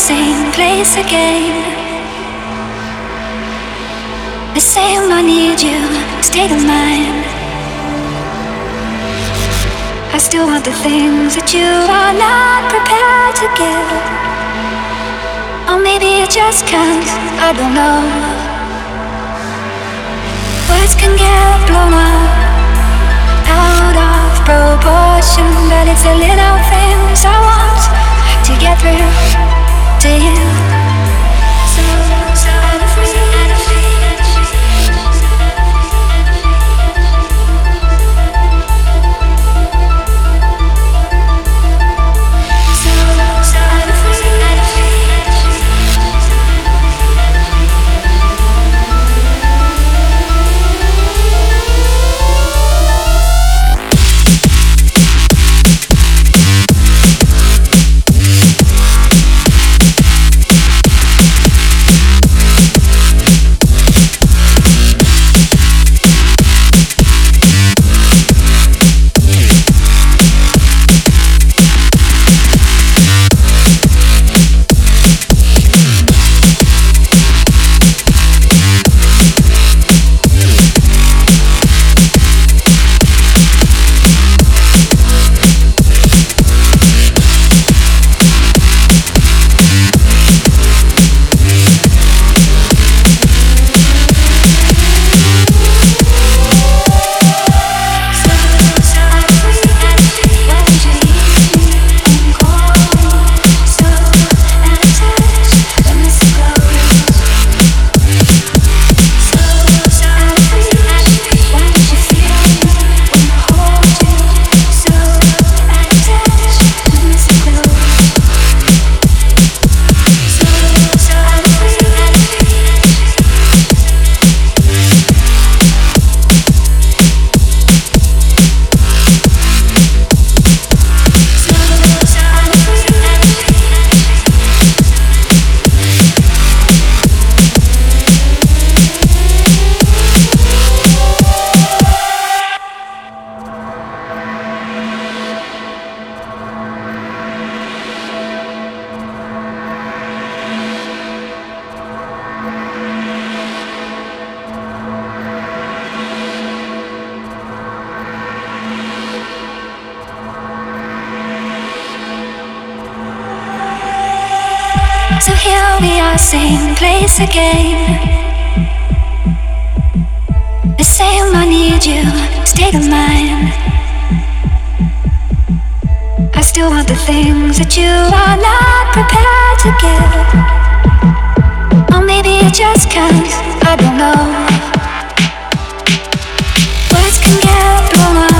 same place again. The same I need you state of mind. I still want the things that you are not prepared to give. Or maybe it just can't, I don't know. Words can get blown up to So here we are, same place again. The same I need you, state of mind. I still want the things that you are not prepared to give. Or maybe it just comes, I don't know. Words can get thrown